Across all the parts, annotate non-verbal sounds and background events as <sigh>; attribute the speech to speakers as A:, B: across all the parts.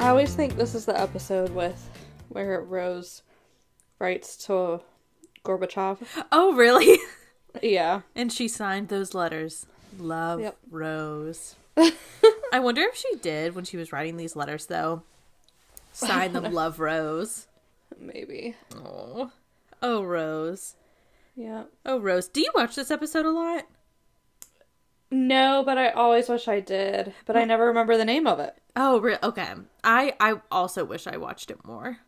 A: I always think this is the episode with where Rose writes to Gorbachev.
B: Oh, really? <laughs>
A: Yeah.
B: and she signed those letters Love
A: Yep.
B: Rose. <laughs> I wonder if she did when she was writing these letters, though. Sign them Love Rose.
A: Maybe.
B: Oh. Oh, Rose.
A: Yeah.
B: Oh, Rose. Do you watch this episode a lot?
A: No, but I always wish I did. But I never remember the name of it.
B: Oh, re- okay. I I also wish I watched it more.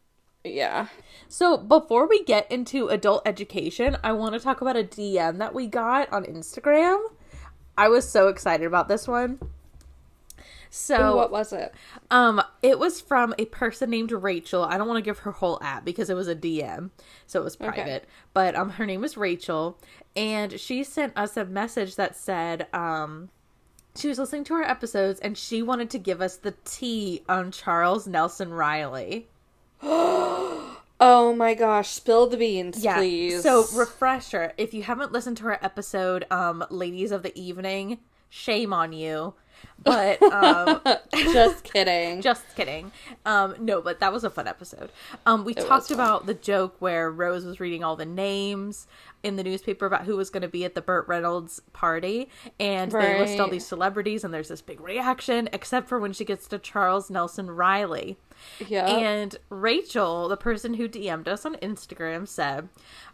A: Yeah.
B: So, before we get into adult education, I want to talk about a DM that we got on Instagram. I was so excited about this one. So,
A: Ooh, what was it?
B: um, it was from a person named Rachel. I don't want to give her whole app because it was a DM, so it was private. But um, her name was Rachel, and she sent us a message that said um, she was listening to our episodes and she wanted to give us the tea on Charles Nelson Reilly. <gasps>
A: Oh my gosh, spill the beans,
B: Yeah.
A: please.
B: So refresher, if you haven't listened to our episode, um, Ladies of the Evening, shame on you. But <laughs> um
A: just kidding. <laughs>
B: just kidding. Um, no, but that was a fun episode. Um, we
A: was
B: talked about the joke where Rose was reading all the names in the newspaper about who was going to be at the Burt Reynolds party, and they list all these celebrities, and there's this big reaction, except for when she gets to Charles Nelson Reilly.
A: Yeah.
B: And Rachel, the person who DM'd us on Instagram, said,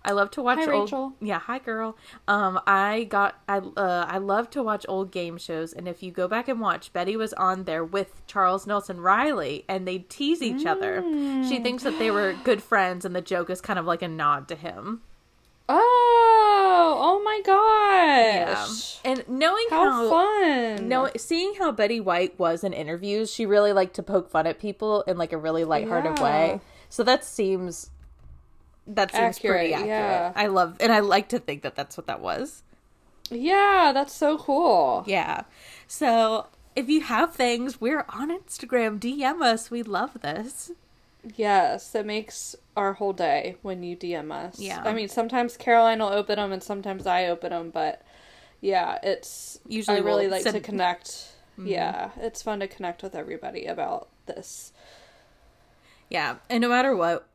B: "I love to watch
A: Hi,
B: old
A: Rachel.
B: yeah, hi girl. Um, I got I uh I love to watch old game shows, and if you go back and watch, Betty was on there with Charles Nelson Reilly, and they tease each other.
A: Mm.
B: She thinks that they were good friends, and the joke is kind of like a nod to him.
A: oh, oh my gosh.
B: and knowing
A: How,
B: how,
A: fun.
B: no, seeing how Betty White was in interviews, she really liked to poke fun at people in like a really lighthearted
A: Yeah.
B: way. So that seems that seems pretty
A: Accurate,
B: accurate.
A: yeah.
B: I love, and I like to think that that's what that was.
A: Yeah, that's so cool.
B: Yeah. So if you have things, we're on Instagram. DM us. We love this.
A: Yes, it makes our whole day when you DM us.
B: Yeah.
A: I mean, sometimes Caroline will open them and sometimes I open them, but yeah, it's
B: Usually
A: I really
B: we'll
A: like to
B: send-
A: connect. Mm-hmm. Yeah, it's fun to connect with everybody about this.
B: Yeah. And no matter what,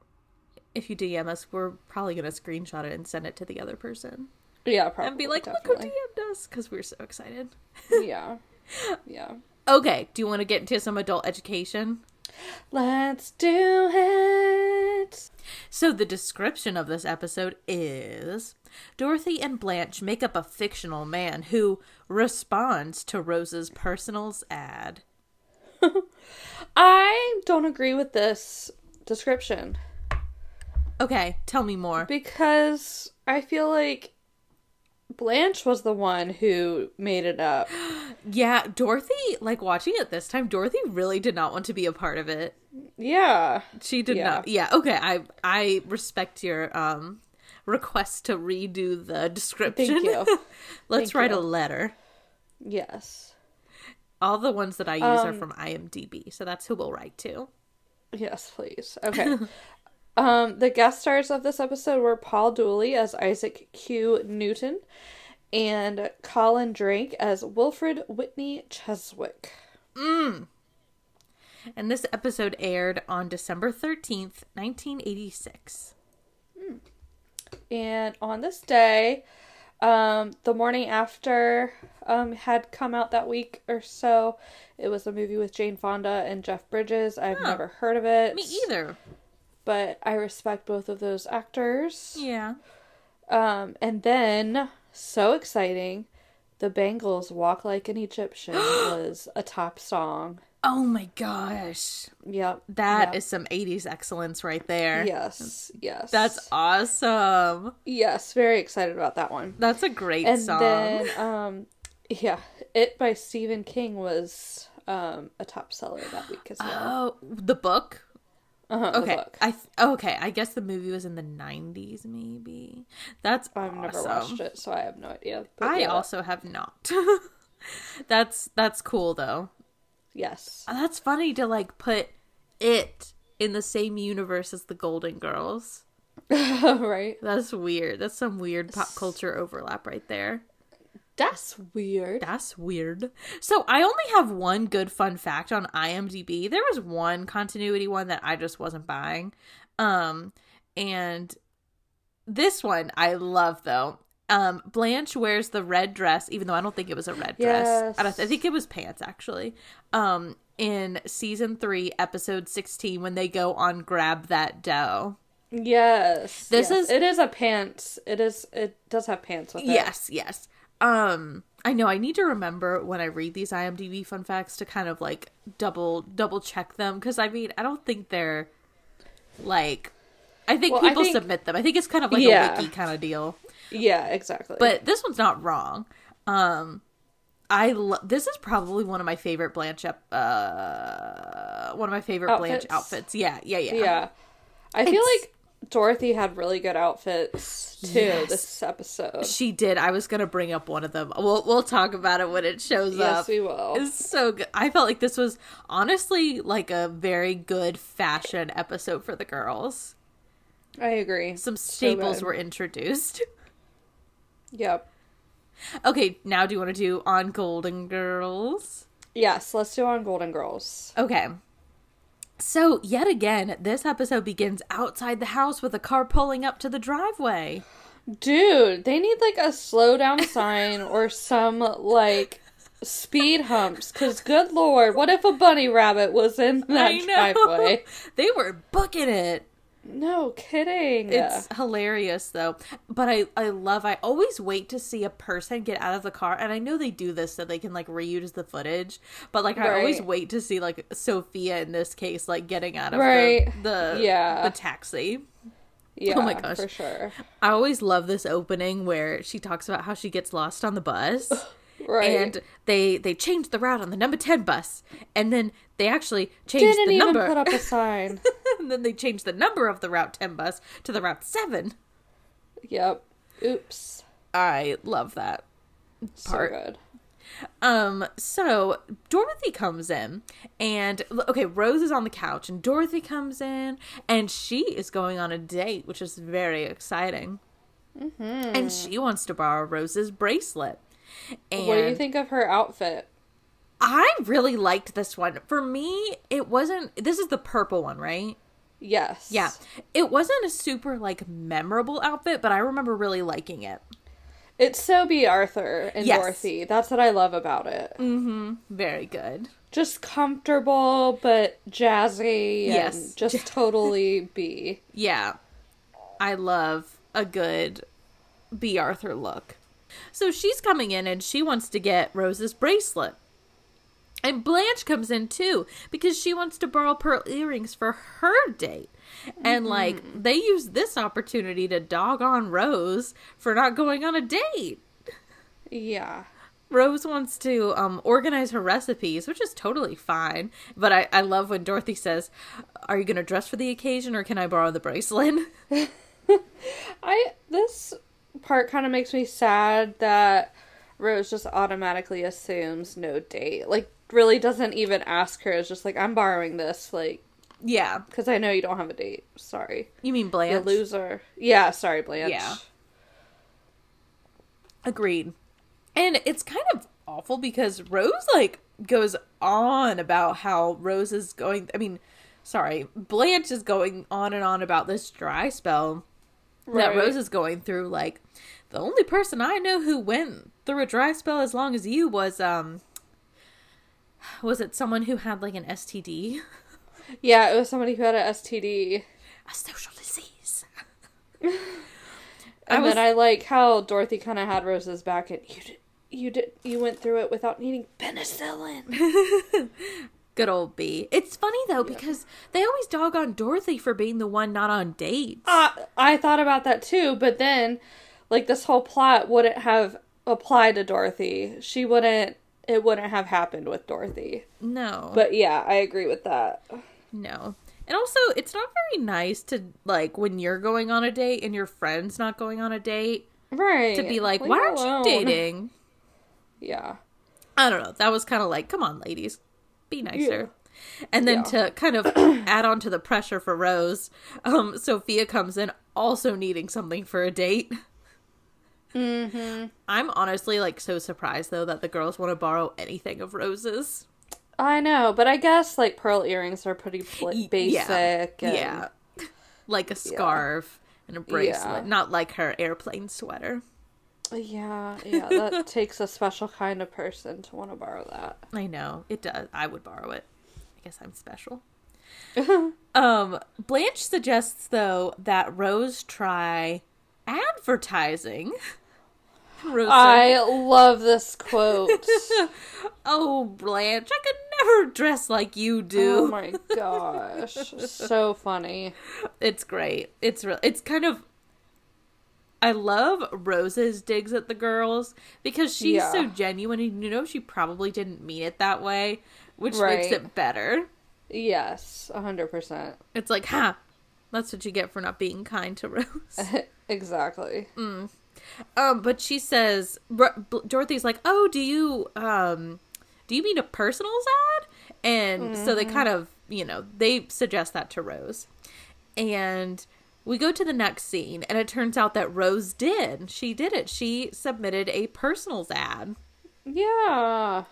B: if you DM us, we're probably gonna screenshot it and send it to the other person
A: Yeah, probably.
B: and be like, "Look
A: definitely.
B: who DM'd us," because we're so excited.
A: yeah. <laughs> Yeah.
B: Okay. Do you want to get into some adult education?
A: Let's do it.
B: So, the description of this episode is Dorothy and Blanche make up a fictional man who responds to Rose's personals ad. <laughs>
A: I don't agree with this description
B: Okay, tell me more.
A: because I feel like Blanche was the one who made it up. <gasps>
B: Yeah, Dorothy, like watching it this time, Dorothy really did not want to be a part of it.
A: Yeah.
B: She did
A: Yeah.
B: not. Yeah, okay. I I respect your um request to redo the description.
A: Thank you. <laughs>
B: Let's
A: Thank
B: write
A: you.
B: a letter.
A: Yes.
B: All the ones that I use are
A: Um,
B: from IMDb, so that's who we'll write to.
A: Yes, please. Okay. <laughs> um, the guest stars of this episode were Paul Dooley as Isaac Q. Newton and Colin Drake as Wilfred Whitney Cheswick.
B: And this episode aired on December 13th, 1986.
A: And on this day, um, the morning after um, had come out that week or so. It was a movie with Jane Fonda and Jeff Bridges. I've
B: Huh.
A: never heard of it.
B: Me either.
A: But I respect both of those actors.
B: Yeah.
A: Um, and then, so exciting, the Bangles Walk Like an Egyptian <gasps> was a top song.
B: Oh my gosh.
A: Yep.
B: that is
A: yep.
B: some 80s excellence right there.
A: Yes, yes.
B: That's awesome.
A: yes, very excited about that one.
B: That's a great
A: And
B: song.
A: then um yeah, It by Stephen King was um a top seller that week as well.
B: Oh, the book.
A: Uh-huh,
B: Okay, I th- okay. I guess the movie was in the '90s, maybe. That's
A: I've never watched it, so I have no idea. But
B: I
A: yeah,
B: also have not. <laughs> that's that's cool though.
A: yes.
B: That's funny to like put it in the same universe as the Golden Girls. <laughs>
A: right.
B: That's weird. That's some weird pop culture overlap right there.
A: That's weird.
B: That's weird. So I only have one good fun fact on IMDb. There was one continuity one that I just wasn't buying. Um and this one I love though. Um Blanche wears the red dress even though I don't think it was a red dress.
A: Yes.
B: I, don't, I think it was pants actually. Um in season 3 episode 16 when they go on grab that dough.
A: Yes.
B: This
A: yes.
B: is-
A: it is a pants. It is it does have pants with it.
B: Yes, yes. Um I know I need to remember when I read these IMDb fun facts to kind of like double double check them cuz I mean, I don't think they're like I think
A: Well, I
B: people
A: think-
B: submit them. I think it's kind of like
A: Yeah.
B: a wiki kind of deal.
A: Yeah, exactly.
B: But this one's not wrong. Um I lo- this is probably one of my favorite Blanche ep- uh one of my favorite Blanche
A: Outfits?
B: outfits. Yeah, yeah, yeah.
A: yeah. I feel like Dorothy had really good outfits too
B: Yes.
A: this episode.
B: She did. I was gonna bring up one of them. We'll we'll talk about it when it shows
A: Yes,
B: up.
A: Yes, we will.
B: It's so good. I felt like this was honestly like a very good fashion episode for the girls.
A: I agree.
B: Some staples
A: good.
B: were introduced. <laughs>
A: Yep.
B: Okay, now do you want to do on Golden Girls?
A: Yes, let's do on Golden Girls.
B: Okay. So, yet again, this episode begins outside the house with a car pulling up to the driveway.
A: Dude, they need like a slow down sign or some like speed humps. Cause good lord, what if a bunny rabbit was in that
B: I know.
A: driveway? <laughs>
B: They were booking it.
A: No kidding.
B: It's hilarious though. But I I love I always wait to see a person get out of the car and I know they do this so they can like reuse the footage. But like I always wait to see like Sophia in this case like getting out of
A: Right.
B: the, the
A: Yeah.
B: the taxi.
A: yeah,
B: oh my gosh.
A: for sure.
B: I always love this opening where she talks about how she gets lost on the bus. <laughs>
A: Right.
B: And they they changed the route on the number 10 bus and then they actually changed
A: didn't
B: the
A: even
B: number
A: put up a <laughs> sign.
B: and then they changed the number of the route 10 bus to the route 7.
A: yep. Oops.
B: I love that. part.
A: So good.
B: Um, so Dorothy comes in and okay, Rose is on the couch and Dorothy comes in and she is going on a date, which is very exciting.
A: Mm-hmm.
B: And she wants to borrow Rose's bracelet. And
A: What do you think of her outfit?
B: I really liked this one. For me, it wasn't this is the purple one, right?
A: Yes.
B: Yeah. It wasn't a super like memorable outfit, but I remember really liking it.
A: It's so Bea Arthur and
B: Yes.
A: Dorothy. That's what I love about it. Mm-hmm.
B: Very good.
A: Just comfortable but jazzy and
B: Yes.
A: just <laughs> totally Bea.
B: Yeah. I love a good Bea Arthur look. So she's coming in and she wants to get Rose's bracelet. And Blanche comes in too because she wants to borrow pearl earrings for her date. And like they use this opportunity to dog on Rose for not going on a date.
A: Yeah.
B: Rose wants to um, organize her recipes, which is totally fine. But I, I love when Dorothy says, Are you going to dress for the occasion or can I borrow the bracelet? <laughs> <laughs>
A: I this part kind of makes me sad that Rose just automatically assumes no date. Like really doesn't even ask her. It's just like I'm borrowing this like
B: yeah.
A: cuz I know you don't have a date. Sorry.
B: You mean
A: You
B: Blanche?
A: loser. Yeah, sorry Blanche.
B: Yeah. Agreed. And it's kind of awful because Rose like goes on about how Rose is going I mean, sorry, Blanche is going on and on about this dry spell that Rose is going through like the only person I know who went through a dry spell as long as you was um was it someone who had like an STD?
A: Yeah, it was somebody who had a STD.
B: A social disease.
A: And
B: I was-
A: then I like how Dorothy kind of had Rose's back and you did you did you went through it without needing penicillin. <laughs>
B: Good old Bea. It's funny though because they always dog on Dorothy for being the one not on dates.
A: Uh, I thought about that too, but then, like, this whole plot wouldn't have applied to Dorothy. She wouldn't it wouldn't have happened with Dorothy.
B: No.
A: But yeah, I agree with that.
B: No. And also, it's not very nice to, like, when you're going on a date and your friend's not going on a date,
A: Right.
B: to be like,
A: Leave
B: why aren't
A: alone."
B: you dating? <laughs>
A: Yeah.
B: I don't know. That was kind of like, come on, ladies, be nicer. And then
A: Yeah.
B: to kind of <clears throat> add on to the pressure for Rose, um, Sophia comes in also needing something for a date.
A: Mm-hmm.
B: I'm honestly like so surprised though that the girls want to borrow anything of Rose's.
A: I know, but I guess like pearl earrings are pretty bl- basic.
B: Yeah,
A: and-
B: yeah. like a scarf and a bracelet,
A: Yeah.
B: not like her airplane sweater. <laughs>
A: Yeah, yeah, that <laughs> takes a special kind of person to want to borrow that.
B: I know it does. I would borrow it. I guess I'm special. <laughs> um, Blanche suggests though that Rose try advertising. Rose said,
A: I love this quote.
B: "Oh, Blanche, I could never dress like you do."
A: oh my gosh, so funny.
B: It's great. It's real. It's kind of. I love Rose's digs at the girls because she's
A: Yeah.
B: so genuine, and you know she probably didn't mean it that way, which makes it better.
A: Yes, a hundred percent.
B: It's like, ha, that's what you get for not being kind to Rose. <laughs>
A: Exactly.
B: um, but she says, R- B- Dorothy's like, oh, do you, um, do you mean a personal ad? And so they kind of, you know, they suggest that to Rose. And we go to the next scene, and it turns out that Rose did. She did it. She submitted a personals ad,
A: Yeah,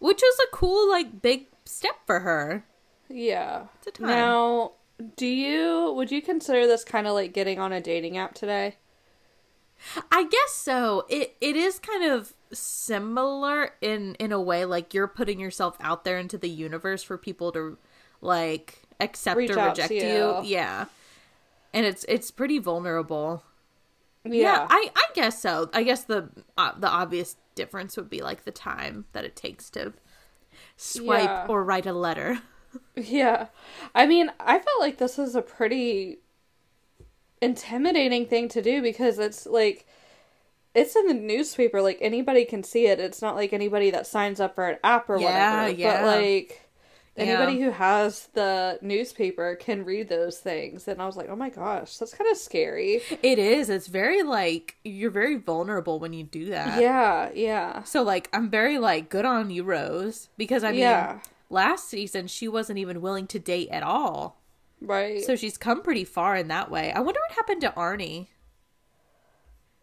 B: which was a cool, like, big step for her.
A: yeah.
B: It's a time.
A: Now, do you would you consider this kind of like getting on a dating app today?
B: I guess so. It it is kind of similar in in a way like you're putting yourself out there into the universe for people to like accept
A: Reach
B: or reject you.
A: you.
B: Yeah. And it's it's pretty vulnerable. Yeah, I I guess so. I guess the uh, the obvious difference would be like the time that it takes to swipe
A: Yeah.
B: or write a letter. <laughs>
A: Yeah. I mean, I felt like this was a pretty intimidating thing to do because it's like it's in the newspaper like anybody can see it. It's not like anybody that signs up for an app or
B: Yeah,
A: whatever.
B: yeah.
A: But like anybody
B: Yeah.
A: who has the newspaper can read those things and I was like, "Oh my gosh, that's kind of scary."
B: It is. It's very like you're very vulnerable when you do that.
A: Yeah, yeah.
B: So like I'm very like good on you, Rose, because I mean
A: Yeah.
B: last season she wasn't even willing to date at all.
A: Right.
B: So she's come pretty far in that way. I wonder what happened to Arnie.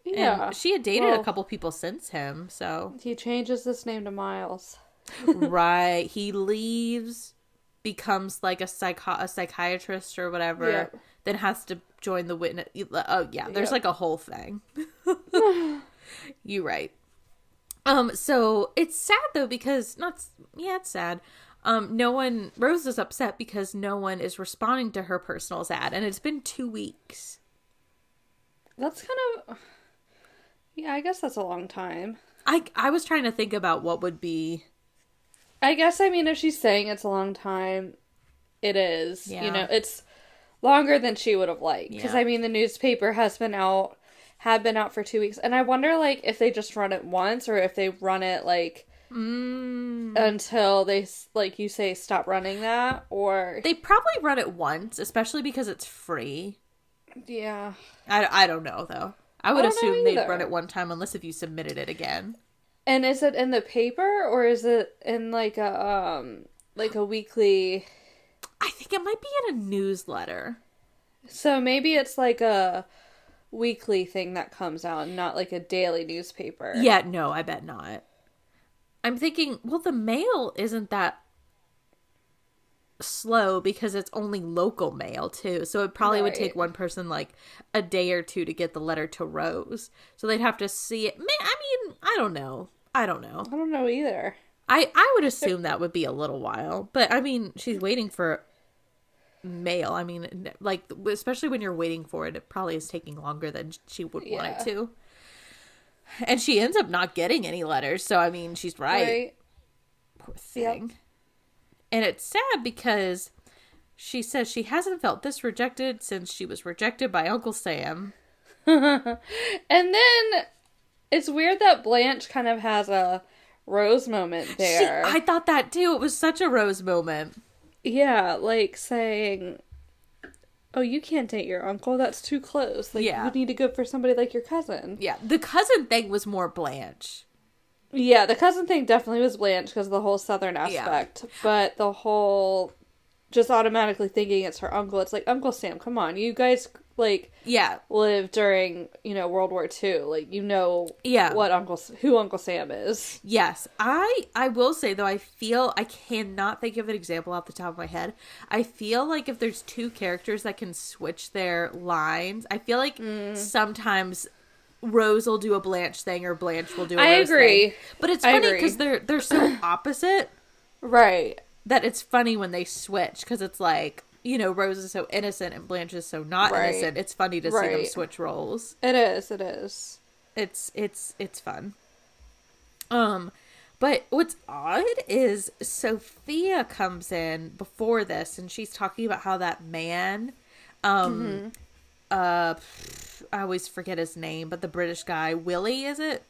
A: yeah.
B: And she had dated
A: Well-
B: a couple people since him, so
A: he changes his name to Miles. <laughs>
B: right, he leaves, becomes like a psycho a psychiatrist or whatever,
A: Yeah.
B: then has to join the witness. Oh yeah, there's like a whole thing. <laughs> <laughs> you right. Um, so it's sad though because not yeah, it's sad. Um, no one Rose is upset because no one is responding to her personals ad, and it's been two weeks.
A: That's kind of Yeah, I guess that's a long time.
B: I I was trying to think about what would be
A: I guess I mean if she's saying it's a long time, it is.
B: Yeah.
A: You know, it's longer than she would have liked because
B: Yeah.
A: I mean the newspaper has been out had been out for 2 weeks and I wonder like if they just run it once or if they run it like
B: mm,
A: until they like you say stop running that or
B: they probably run it once, especially because it's free.
A: yeah.
B: I, I don't know though. I would
A: I
B: assume they'd run it one time unless if you submitted it again.
A: And is it in the paper or is it in like a um like a weekly
B: I think it might be in a newsletter.
A: So maybe it's like a weekly thing that comes out, not like a daily newspaper.
B: Yeah, no, I bet not. I'm thinking, well, the mail isn't that slow because it's only local mail too. So it probably would take one person like a day or two to get the letter to Rose. So they'd have to see it. I mean, I don't know. I don't know.
A: I don't know either.
B: I I would assume that would be a little while, but I mean, she's waiting for mail. I mean, like especially when you're waiting for it, it probably is taking longer than she would want it to. And she ends up not getting any letters, so I mean, she's right.
A: Right?
B: Poor thing. And it's sad because she says she hasn't felt this rejected since she was rejected by Uncle Sam. <laughs>
A: And then it's weird that Blanche kind of has a Rose moment there.
B: She, I thought that too. It was such a Rose moment.
A: Yeah, like saying, "Oh, you can't date your uncle. That's too close. Like
B: Yeah.
A: you need to go for somebody like your cousin."
B: Yeah, the cousin thing was more Blanche.
A: Yeah, the cousin thing definitely was Blanche because of the whole southern aspect, but the whole just automatically thinking it's her uncle. It's like Uncle Sam. Come on, you guys like
B: Yeah,
A: lived during you know World War II. Like you know
B: Yeah.
A: what Uncle who Uncle Sam is.
B: Yes, I I will say though I feel I cannot think of an example off the top of my head. I feel like if there's two characters that can switch their lines, I feel like
A: Mm.
B: sometimes Rose will do a Blanche thing or Blanche will do a
A: I
B: Rose
A: agree.
B: thing. But it's funny because they're they're so <coughs> opposite
A: Right.
B: that it's funny when they switch because it's like you know Rose is so innocent and Blanche is so not
A: Right.
B: innocent. It's funny to see them switch roles
A: It is. It is.
B: it's it's it's fun um but what's odd is sophia comes in before this and she's talking about how that man um uh i always forget his name but the british guy willie is it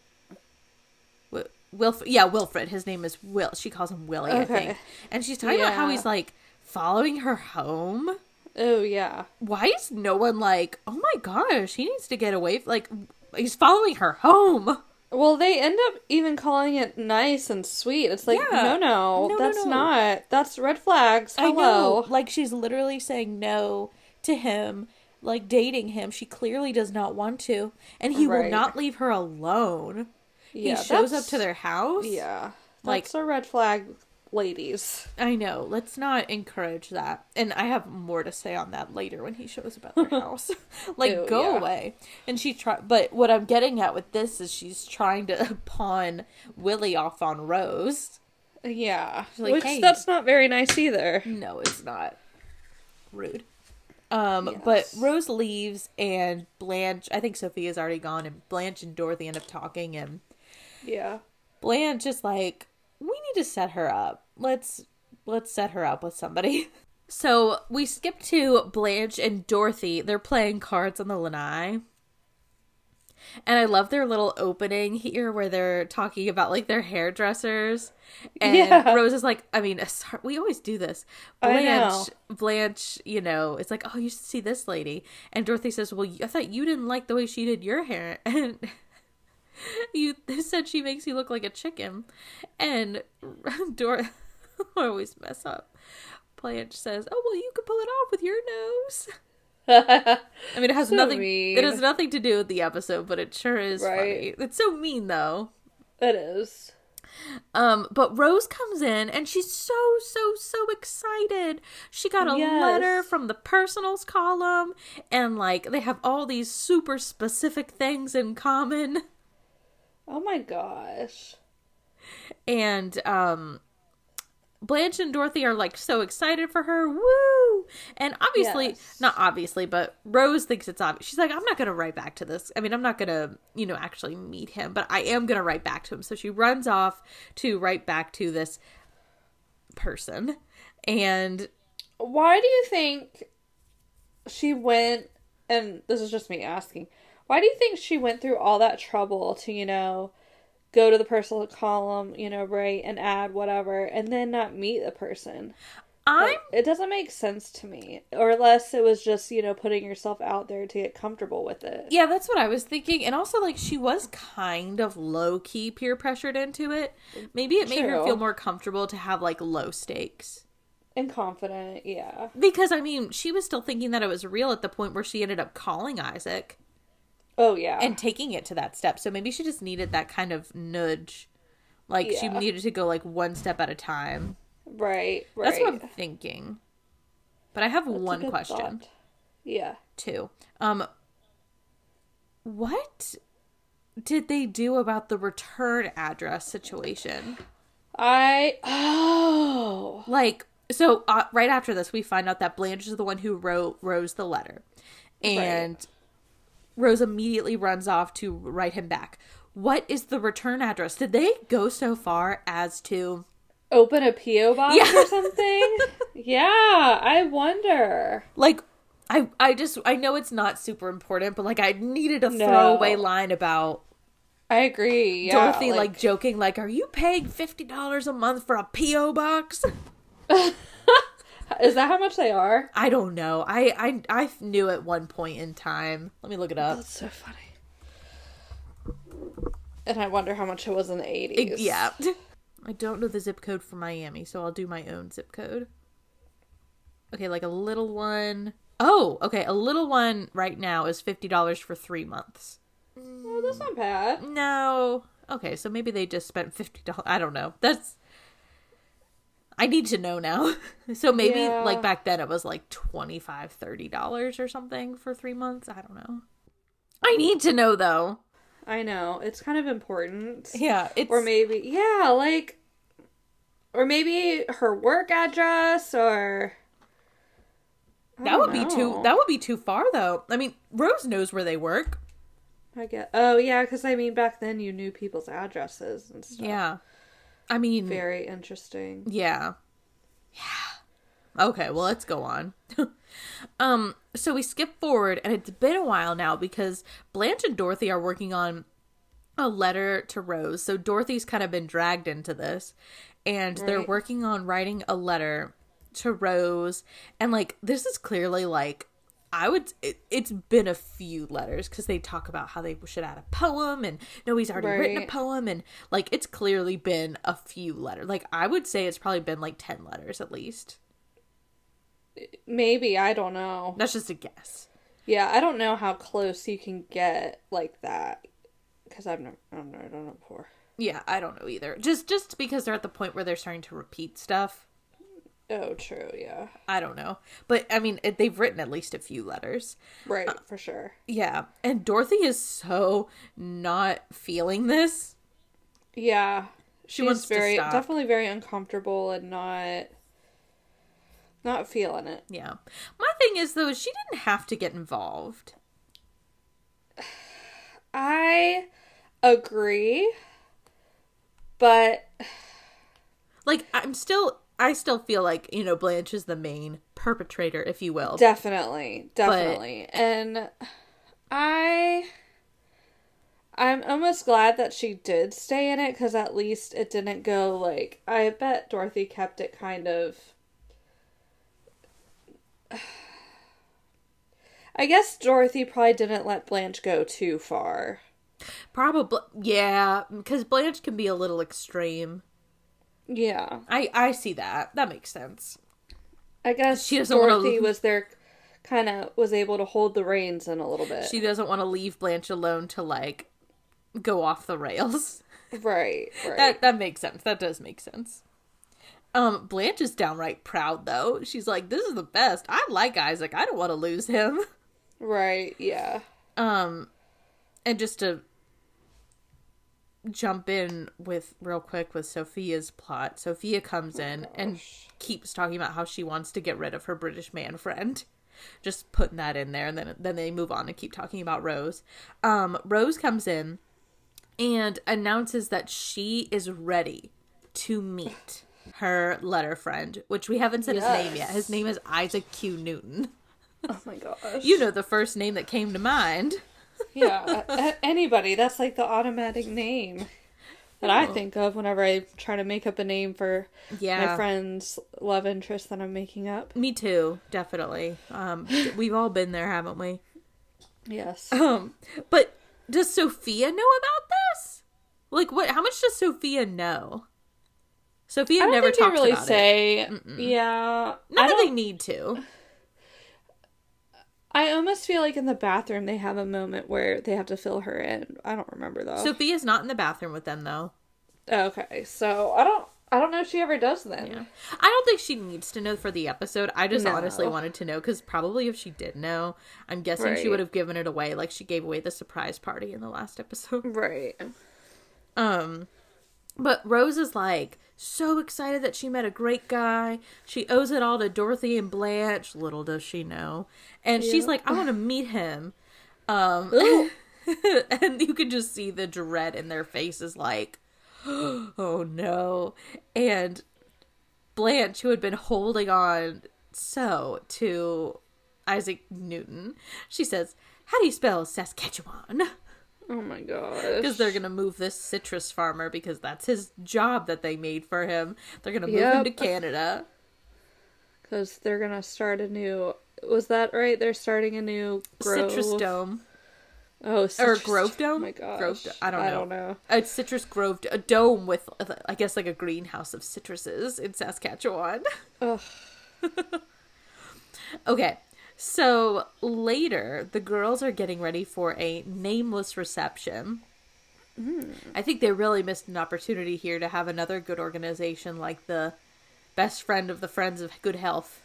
B: Wi- Wilfred, yeah, Wilfred. His name is Will. She calls him Willie, I think. And she's talking about how he's like following her home
A: Oh yeah.
B: why is no one like, oh my gosh, he needs to get away? Like, he's following her home.
A: Well, they end up even calling it nice and sweet. It's like,
B: Yeah.
A: no, no,
B: No, no,
A: that's
B: no.
A: not. That's red flags. Hello.
B: I know. Like, she's literally saying no to him, like dating him. She clearly does not want to. And he will not leave her alone.
A: Yeah,
B: he shows up to their house.
A: Yeah,
B: Like-
A: that's a red flag, ladies.
B: I know. Let's not encourage that. And I have more to say on that later when he shows up at their <laughs> house. <laughs> like,
A: Ew,
B: go
A: yeah.
B: away. And she try. But what I'm getting at with this is she's trying to <laughs> pawn Willie off on Rose.
A: Yeah,
B: like,
A: which
B: hey.
A: that's not very nice either.
B: No, it's not. Rude. Um, but Rose leaves and Blanche, I think Sophia's already gone, and Blanche and Dorothy end up talking, and
A: Yeah,
B: Blanche is like, we need to set her up. Let's let's set her up with somebody. <laughs> So we skip to Blanche and Dorothy. They're playing cards on the lanai. And I love their little opening here where they're talking about like their hairdressers. And
A: Yeah.
B: Rose is like, I mean, we always do this. Blanche. Blanche, you know, it's like, oh, you should see this lady. And Dorothy says, well, I thought you didn't like the way she did your hair. <laughs> And you <laughs> said she makes you look like a chicken. And <laughs> Dor, <laughs> I always mess up. Blanche says, "Oh well, you could pull it off with your nose." I mean, it has
A: So
B: nothing.
A: mean.
B: It has nothing to do with the episode, but it sure is
A: Right.
B: funny. It's so mean though.
A: it is.
B: Um, but Rose comes in and she's so so so excited. She got a
A: Yes.
B: letter from the personals column, and like they have all these super specific things in common.
A: Oh my gosh.
B: and um Blanche and Dorothy are like so excited for her. Woo! And obviously,
A: Yes.
B: not obviously, but Rose thinks it's obvious. She's like, I'm not going to write back to this. I mean, I'm not going to, you know, actually meet him, but I am going to write back to him. So she runs off to write back to this person. And
A: Why do you think she went? And this is just me asking. Why do you think she went through all that trouble to, you know, go to the personal column, you know, write an ad, whatever, and then not meet the person?
B: I'm
A: Like, it doesn't make sense to me. Or unless it was just, you know, putting yourself out there to get comfortable with it.
B: Yeah, that's what I was thinking. And also, like, she was kind of low key peer pressured into it. Maybe it made her feel more comfortable to have, like, low stakes.
A: And confident, yeah.
B: Because, I mean, she was still thinking that it was real at the point where she ended up calling Isaac
A: Oh, yeah.
B: and taking it to that step. So maybe she just needed that kind of nudge. Like, she needed to go, like, one step at a time.
A: right, right.
B: That's what I'm thinking. But I have
A: That's
B: one question.
A: thought. Yeah.
B: too. Um, what did they do about the return address situation?
A: I. Oh.
B: Like, so uh, right after this, we find out that Blanche is the one who wrote Rose the letter, and Rose immediately runs off to write him back. What is the return address? Did they go so far as to?
A: Open a P.O. box
B: Yeah.
A: or <laughs> something? yeah, I wonder.
B: like I I just I know it's not super important, but like I needed a
A: No.
B: throwaway line about
A: I agree. Yeah,
B: Dorothy like, joking like, "Are you paying fifty dollars a month for a PO box?" <laughs>
A: Is that how much they are?
B: I don't know. I I I knew at one point in time. Let me look it up.
A: That's so funny. And I wonder how much it was in the eighties.
B: Yeah. I don't know the zip code for Miami, so I'll do my own zip code. Okay, like a little one. Oh, okay. A little one right now is fifty dollars for three months.
A: Oh, that's not bad.
B: No. Okay, so maybe they just spent fifty dollars. I don't know. That's. I need to know now. <laughs> so maybe
A: Yeah.
B: like back then it was like 25 30 dollars or something for three months. I don't know. I need to know though.
A: I know. It's kind of important.
B: Yeah, it's
A: Or maybe yeah, like or maybe her work address or I
B: that would be too that would be too far though. I mean, Rose knows where they work.
A: I get. Oh yeah, because I mean back then you knew people's addresses and stuff.
B: Yeah. I mean,
A: Very interesting.
B: Yeah. Yeah. Okay, well, let's go on. <laughs> um, so we skip forward, and it's been a while now because Blanche and Dorothy are working on a letter to Rose. So Dorothy's kind of been dragged into this, and they're working on writing a letter to Rose. And like, this is clearly like, I would, it, it's been a few letters because they talk about how they should add a poem, and no, he's already written a poem, and like, it's clearly been a few letters. Like, I would say it's probably been like 10 letters at least.
A: Maybe I don't know.
B: That's just a guess.
A: Yeah, I don't know how close you can get like that because I've never, I've never done it before.
B: Yeah, I don't know either. Just just because they're at the point where they're starting to repeat stuff.
A: Oh, true. Yeah.
B: I don't know. But I mean, it, they've written at least a few letters.
A: Right. Uh, for sure.
B: Yeah, and Dorothy is so not feeling this.
A: Yeah. She
B: wants to
A: very definitely very uncomfortable and not not feeling it.
B: Yeah. My thing is though, she didn't have to get involved.
A: I agree, but
B: Like I'm still I still feel like, you know, Blanche is the main perpetrator, if you will.
A: definitely, definitely. And I I'm almost glad that she did stay in it cuz at least it didn't go like I bet Dorothy kept it kind of <sighs> I guess Dorothy probably didn't let Blanche go too far.
B: Probably yeah, because Blanche can be a little extreme.
A: Yeah.
B: I I see that. That makes sense.
A: I guess
B: She doesn't wanna-
A: Dorothy was there kind of was able to hold the reins in a little bit.
B: She doesn't want to leave Blanche alone to like go off the rails. <laughs>
A: right, right.
B: That that makes sense. That does make sense. Um, Blanche is downright proud though. She's like, "This is the best. I like Isaac. I don't want to lose him." <laughs>
A: right, yeah.
B: Um, and just to jump in with real quick with Sophia's plot, Sophia comes in and keeps talking about how she wants to get rid of her British man friend. <laughs> Just putting that in there, and then then they move on and keep talking about Rose. Um, Rose comes in and announces that she is ready to meet her letter friend, which we haven't said his name yet. His name is Isaac Q. Newton.
A: Oh my <laughs> gosh.
B: You know the first name that came to mind.
A: Yeah, a- anybody. That's like the automatic name that I think of whenever I try to make up a name for
B: Yeah.
A: my friend's love interest that I'm making up.
B: Me too, definitely. Um, we've all been there, haven't we?
A: Yes.
B: Um, but does Sophia know about this? Like, what? How much does Sophia know? Sophia never talks
A: really
B: about it.
A: say. Yeah.
B: Not
A: I
B: that they need to.
A: I almost feel like in the bathroom they have a moment where they have to fill her in. I don't remember though.
B: Sophia's not in the bathroom with them though.
A: okay, so I don't. I don't know if she ever does then.
B: Yeah. I don't think she needs to know for the episode. I just
A: No.
B: honestly wanted to know because probably if she did know, I'm guessing she would have given it away like she gave away the surprise party in the last episode.
A: Right.
B: Um, but Rose is like so excited that she met a great guy. She owes it all to Dorothy and Blanche. Little does she know. And she's like, I want to meet him. Um, <laughs> and you can just see the dread in their faces, like, <gasps> oh no. And Blanche, who had been holding on so to Isaac Newton, she says, How do you spell Saskatchewan? <laughs>
A: Oh my god!
B: Because they're gonna move this citrus farmer because that's his job that they made for him. They're gonna move
A: Yep.
B: him to Canada.
A: Because they're gonna start a new. Was that right? They're starting a new grove.
B: Citrus Dome.
A: Oh,
B: Or
A: citrus
B: Grove
A: Oh
B: Dome?
A: my gosh.
B: Grove Do- I don't know.
A: I don't know.
B: A citrus grove, a dome with, I guess, like a greenhouse of citruses in Saskatchewan.
A: Ugh. <laughs>
B: Okay, so later, the girls are getting ready for a nameless reception. I think they really missed an opportunity here to have another good organization like the Best Friend of the Friends of Good Health.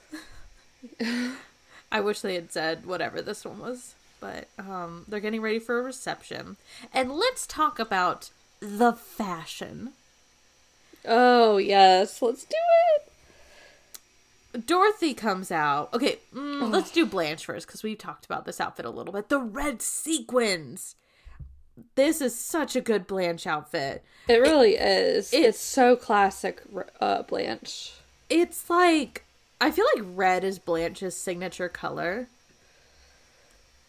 B: I wish they had said whatever this one was, but um, they're getting ready for a reception. And let's talk about the fashion.
A: Oh yes, let's do it.
B: Dorothy comes out. Okay, mm, let's do Blanche first because we've talked about this outfit a little bit. The red sequins. This is such a good Blanche outfit.
A: It really is.
B: it-
A: it's so classic, uh, Blanche.
B: It's like I feel like red is Blanche's signature color.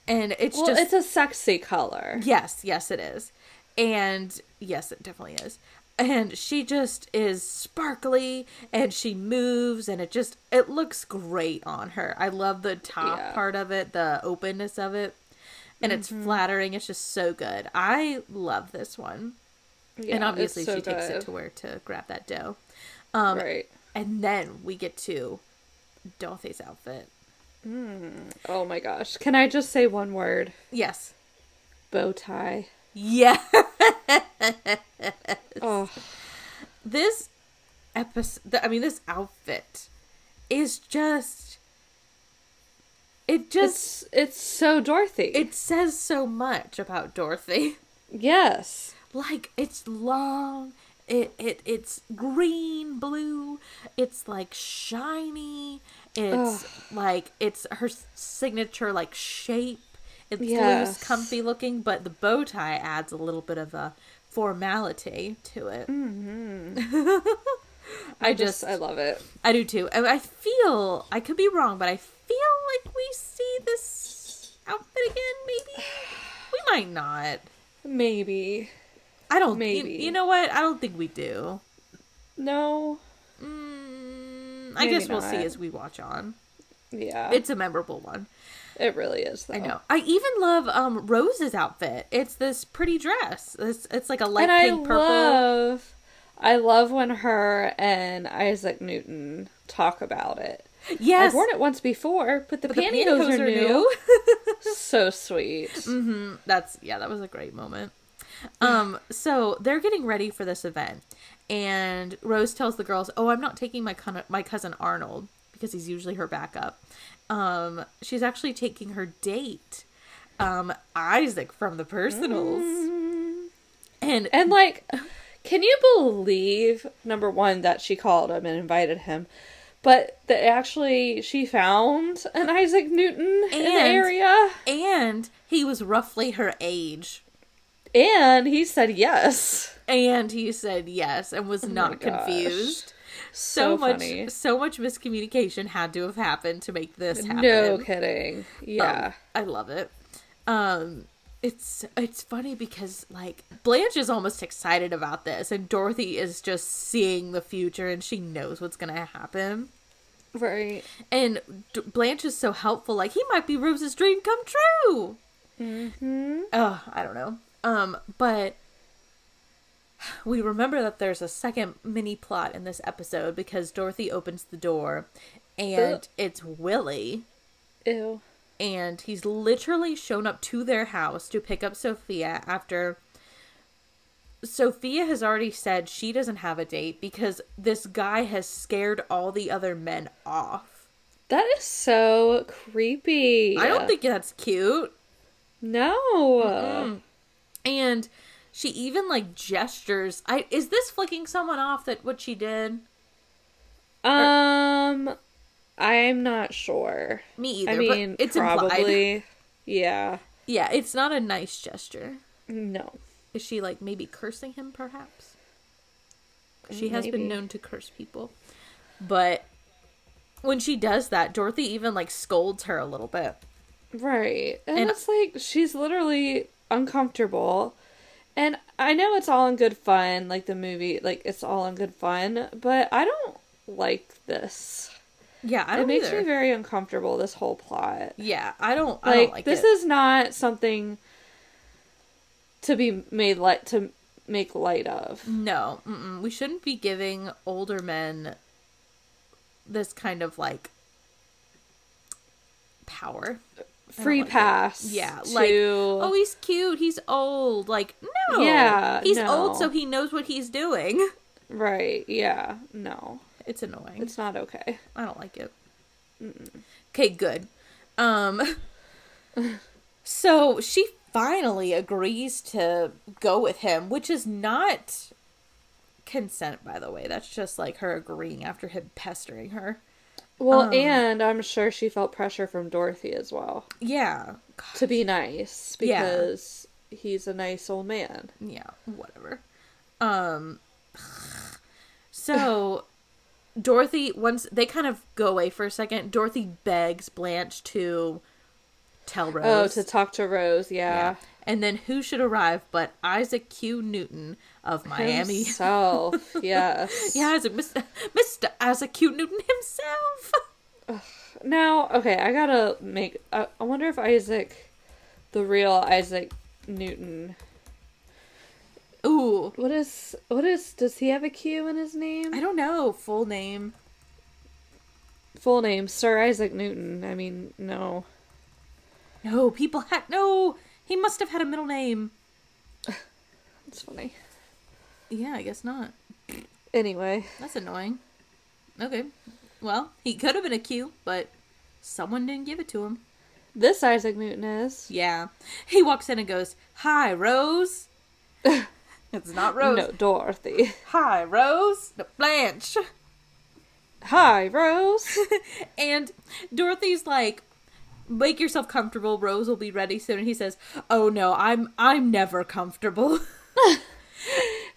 B: And it's
A: Well,
B: just
A: it's a sexy color.
B: Yes, yes it is. And yes, it definitely is. And she just is sparkly and she moves and it just it looks great on her. I love the top
A: Yeah.
B: part of it, the openness of it. And it's flattering. It's just so good. I love this one.
A: Yeah,
B: and obviously
A: so
B: she takes it to where to grab that dough. Um
A: right.
B: and then we get to Dorothy's outfit.
A: Oh my gosh. Can I just say one word?
B: Yes.
A: Bow tie.
B: Yeah.
A: Oh,
B: this episode i mean this outfit is just it just
A: it's it's so Dorothy.
B: it says so much about dorothy
A: yes.
B: like it's long it, it it's green blue it's like shiny it's like it's her signature like shape it's
A: Yes.
B: loose comfy looking but the bow tie adds a little bit of a formality to it <laughs> i just
A: I love it.
B: I do too. And I feel I could be wrong, but I feel like we see this outfit again. Maybe we might not.
A: Maybe.
B: I don't.
A: Maybe.
B: You, you know what? I don't think we do.
A: No.
B: Mm, I guess we'll see as we watch on.
A: Yeah.
B: It's a memorable one.
A: It really is though.
B: I know. I even love um Rose's outfit. It's this pretty dress. It's it's like a light
A: and
B: pink
A: I
B: purple.
A: love I love when her and Isaac Newton talk about it.
B: yes.
A: I've worn it once before, but the,
B: but the
A: pantyhose, are, new. <laughs> so sweet.
B: Mm-hmm. That's yeah, that was a great moment. Um, so they're getting ready for this event, and Rose tells the girls, "Oh, I'm not taking my con- my cousin Arnold because he's usually her backup. Um, she's actually taking her date, um, Isaac from the Personals, and
A: And like, can you believe number one that she called him and invited him, but that actually she found an Isaac Newton in the area,
B: and he was roughly her age."
A: and he said yes.
B: And he said yes and was not
A: Oh gosh.
B: confused.
A: So,
B: So, much
A: funny.
B: so much miscommunication had to have happened to make this happen.
A: No kidding. Yeah.
B: Um, I love it. Um it's it's funny because like Blanche is almost excited about this and Dorothy is just seeing the future and she knows what's going to happen.
A: right.
B: And D- Blanche is so helpful like he might be Rose's dream come true.
A: Mm-hmm.
B: Oh, I don't know. Um but we remember that there's a second mini plot in this episode because Dorothy opens the door and
A: Ugh.
B: it's Willie
A: Ew.
B: and he's literally shown up to their house to pick up Sophia after Sophia has already said she doesn't have a date because this guy has scared all the other men off.
A: That is so creepy.
B: I don't think that's cute.
A: No.
B: And she even like gestures. I is this flicking someone off that what she did?
A: Um, I'm not sure.
B: Me either.
A: I mean,
B: but it's implied.
A: probably. Yeah.
B: Yeah, it's not a nice gesture.
A: No.
B: Is she like maybe cursing him perhaps? She has
A: Maybe.
B: been known to curse people. But when she does that, Dorothy even like scolds her a little bit.
A: Right. And,
B: And-
A: it's like she's literally uncomfortable. And I know it's all in good fun, like the movie, like it's all in good fun, but I don't like this.
B: Yeah, I don't it
A: makes
B: either.
A: me very uncomfortable. This whole plot,
B: yeah, I don't. I
A: like,
B: don't like
A: this
B: it.
A: is not something to be made light to make light of.
B: No, mm-mm. we shouldn't be giving older men this kind of like power.
A: Free
B: like
A: pass,
B: Yeah,
A: to...
B: like oh, he's cute. He's old. Like no,
A: Yeah,
B: he's
A: no.
B: old, so he knows what he's doing. <laughs>
A: right, yeah, no,
B: It's annoying.
A: it's not okay.
B: I don't like it. Okay, good. Um, <laughs> so she finally agrees to go with him, which is not consent, by the way. That's just like her agreeing after him pestering her.
A: Well,
B: Um,
A: and I'm sure she felt pressure from Dorothy as well
B: Yeah.
A: to be nice
B: Yeah.
A: because he's a nice old man.
B: Yeah, whatever. Um so Dorothy once they kind of go away for a second, Dorothy begs Blanche to tell Rose.
A: Oh, to talk to Rose, yeah.
B: Yeah. And then who should arrive but Isaac Q. Newton of Miami? <laughs> <laughs>
A: Himself, yes.
B: yeah, Isaac, Mr. Mr. Isaac Q. Newton himself.
A: Now, okay, I gotta make. I, I wonder if Isaac, the real Isaac Newton,
B: Ooh,
A: what is what is? Does he have a Q in his name?
B: I don't know full name.
A: Full name Sir Isaac Newton. I mean, no.
B: No, people had no. He must have had a middle name. <laughs>
A: It's funny.
B: Yeah, I guess not.
A: Anyway,
B: That's annoying. Okay. Well, he could have been a Q, but someone didn't give it to him.
A: this Isaac Newton is.
B: Yeah. He walks in and goes, Hi, Rose. <laughs> it's not Rose.
A: No, Dorothy.
B: Hi, Rose. No, Blanche.
A: Hi, Rose. <laughs>
B: And Dorothy's like, Make yourself comfortable. Rose will be ready soon. And he says, Oh no, I'm I'm never comfortable. <laughs>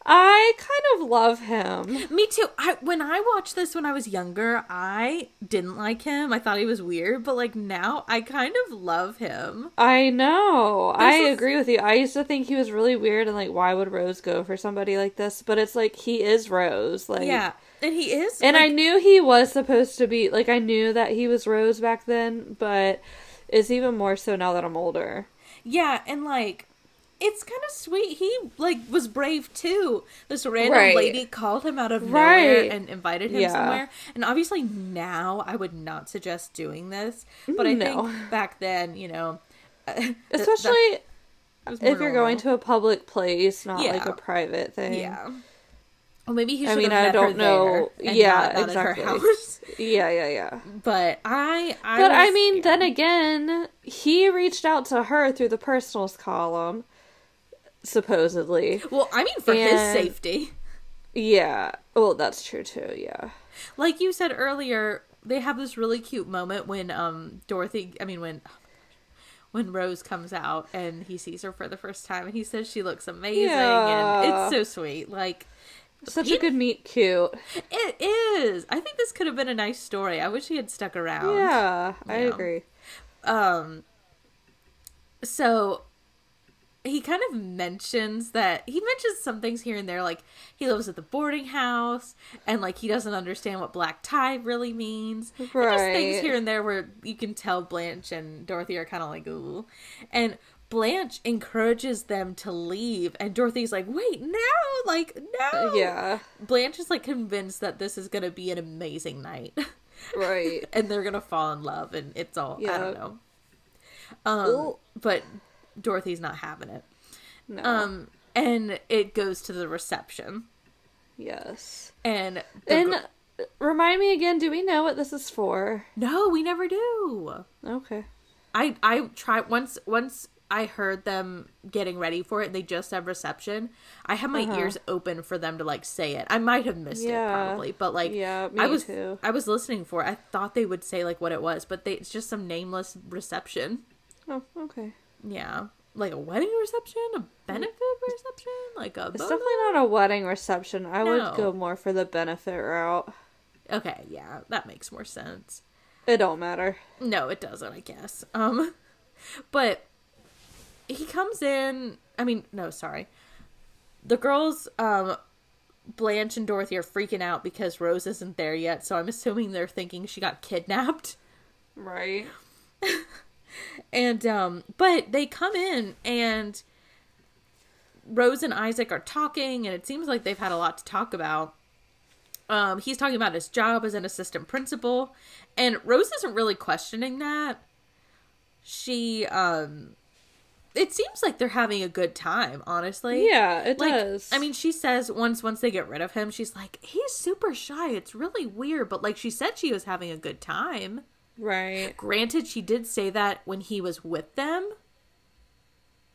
A: I kind of love him.
B: Me too. I when I watched this when I was younger, I didn't like him. I thought he was weird, but like now I kind of love him.
A: I know. I
B: is-
A: agree with you. I used to think he was really weird and like why would Rose go for somebody like this? But it's like he is Rose. Like
B: Yeah. And he is
A: And I knew he was supposed to be like I knew that he was Rose back then, but it's even more so now that I'm older.
B: Yeah, and like it's kind of sweet. He like was brave too. This random
A: Right.
B: lady called him out of nowhere and invited him
A: Yeah.
B: somewhere. And obviously now I would not suggest doing this, but I mm,
A: No.
B: think back then, you know, uh, that-
A: Especially
B: was
A: if you're going to a public place, not like a private thing.
B: yeah. Well, maybe he
A: I mean,
B: have
A: I don't know. Yeah,
B: not,
A: exactly.
B: at her house. <laughs>
A: Yeah, yeah, yeah.
B: But I, I
A: But I mean,
B: yeah.
A: then again, he reached out to her through the personals column, supposedly.
B: well, I mean for his safety.
A: Yeah. Well, that's true too. Yeah.
B: like you said earlier, they have this really cute moment when um Dorothy, I mean when when Rose comes out and he sees her for the first time and he says she looks amazing
A: Yeah.
B: and it's so sweet. Like
A: Such
B: He-
A: a good meet cute.
B: it is. I think this could have been a nice story. I wish he had stuck around.
A: Yeah, I
B: Yeah.
A: agree.
B: Um so he kind of mentions that he mentions some things here and there like he lives at the boarding house and like he doesn't understand what black tie really means and just things here and there where you can tell blanche and dorothy are kind of like ooh and blanche encourages them to leave and dorothy's like wait no like no
A: Yeah.
B: blanche is like convinced that this is gonna be an amazing night
A: Right. <laughs>
B: and they're gonna fall in love and it's all i don't know um
A: Ooh.
B: but dorothy's not having it
A: No.
B: um and it goes to the reception
A: yes.
B: and
A: And
B: gr-
A: remind me again. Do we know what this is for?
B: no we never do
A: Okay.
B: i i try once once i heard them getting ready for it they just have reception i had my
A: Uh-huh.
B: ears open for them to like say it i might have missed it probably but like
A: Yeah, me
B: i was
A: too.
B: i was listening for it i thought they would say like what it was but they it's just some nameless reception
A: Oh, okay.
B: Yeah like a wedding reception a benefit reception like a
A: It's definitely not a wedding reception. I
B: No.
A: would go more for the benefit route.
B: Okay, yeah, that makes more sense.
A: It don't matter.
B: No, it doesn't, I guess. Um <laughs> but he comes in. I mean, no, sorry. The girls, um, Blanche and Dorothy are freaking out because Rose isn't there yet. So I'm assuming they're thinking she got kidnapped.
A: Right. <laughs>
B: And um but they come in and Rose and Isaac are talking and it seems like they've had a lot to talk about. Um he's talking about his job as an assistant principal and Rose isn't really questioning that. She um it seems like they're having a good time, honestly.
A: Yeah, it
B: like,
A: does.
B: I mean, she says once once they get rid of him, she's like, he's super shy. It's really weird, but like she said, she was having a good time.
A: Right.
B: Granted, she did say that when he was with them,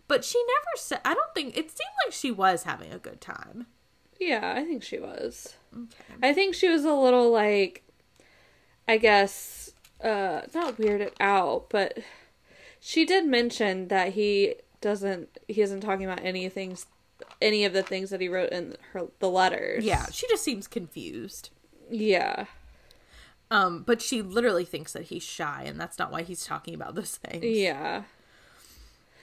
B: but she never said. I don't think it seemed like she was having a good time.
A: Yeah, I think she was.
B: Okay.
A: I think she was a little like, I guess, uh, not weirded out, but she did mention that he doesn't, he isn't talking about any things, any of the things that he wrote in her the letters.
B: Yeah, she just seems confused.
A: Yeah.
B: Um, but she literally thinks that he's shy, and that's not why he's talking about those things.
A: Yeah.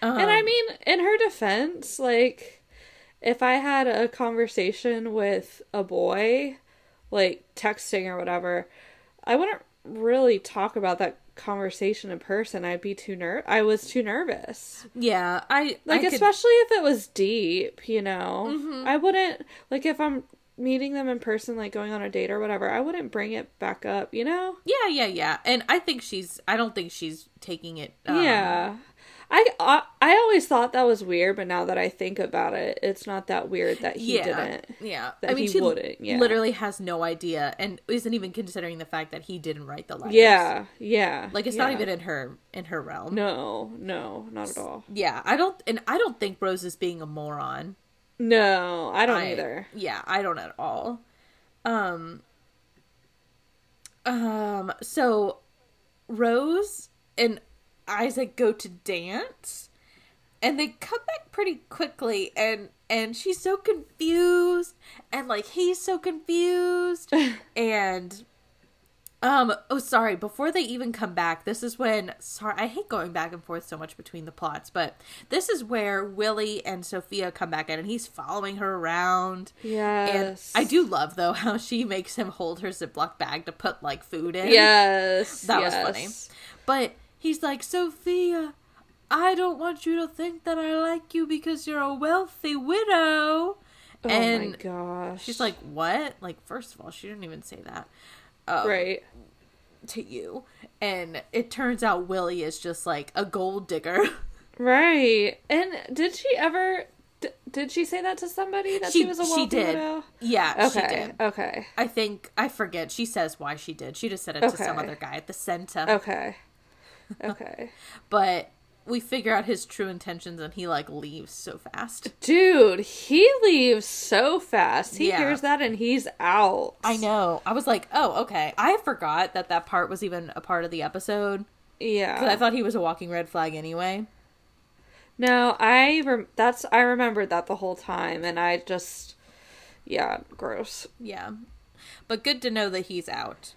B: Um,
A: And I mean, in her defense, like, if I had a conversation with a boy, like texting or whatever, I wouldn't really talk about that conversation in person. I'd be too ner. I was too nervous.
B: yeah, I
A: Like,
B: I could-
A: especially if it was deep, you know.
B: Mm-hmm.
A: I wouldn't like if I'm meeting them in person, like going on a date or whatever. I wouldn't bring it back up, you know.
B: yeah, yeah, yeah. And I think she's. I don't think she's taking it. Um,
A: yeah. I, I I always thought that was weird, but now that I think about it, it's not that weird that he
B: yeah,
A: didn't.
B: yeah.
A: that
B: I mean,
A: he
B: she
A: wouldn't, yeah.
B: literally has no idea, and isn't even considering the fact that he didn't write the letters.
A: Yeah, yeah.
B: like it's not even in her in her realm.
A: No, no, not at all.
B: Yeah, I don't, and I don't think Rose is being a moron.
A: No, I don't
B: I-
A: either.
B: Yeah, I don't at all. Um. Um. So, Rose and Isaac go to dance, and they come back pretty quickly, and and she's so confused, and like he's so confused, <laughs> and. Um, oh sorry, before they even come back, this is when sorry, I hate going back and forth so much between the plots, but this is where Willie and Sophia come back in and he's following her around. And
A: Yes.
B: I do love though <laughs> how she makes him hold her Ziploc bag to put like food in.
A: Yes.
B: That was funny. But he's like, Sophia, I don't want you to think that I like you because you're a wealthy widow.
A: Oh my
B: and
A: gosh.
B: she's like, What? Like, first of all, she didn't even say that. Um,
A: right.
B: to you. And it turns out Willie is just like a gold digger. <laughs>
A: Right. And did she ever d- did she say that to somebody that she, was a wealthy
B: did.
A: widow?
B: Yeah, she
A: Okay.
B: did.
A: Okay.
B: I think I forget. She says why she did. She just said it to some other guy at the center.
A: Okay. <laughs> Okay.
B: But we figure out his true intentions and he like leaves so fast.
A: Dude, he leaves so fast. He
B: Yeah.
A: hears that and he's out.
B: I know. I was like, oh, okay. I forgot that that part was even a part of the episode
A: Yeah.
B: because I thought he was a walking red flag anyway.
A: No, I rem- that's I remembered that the whole time, and I just, yeah, gross.
B: Yeah, but good to know that he's out.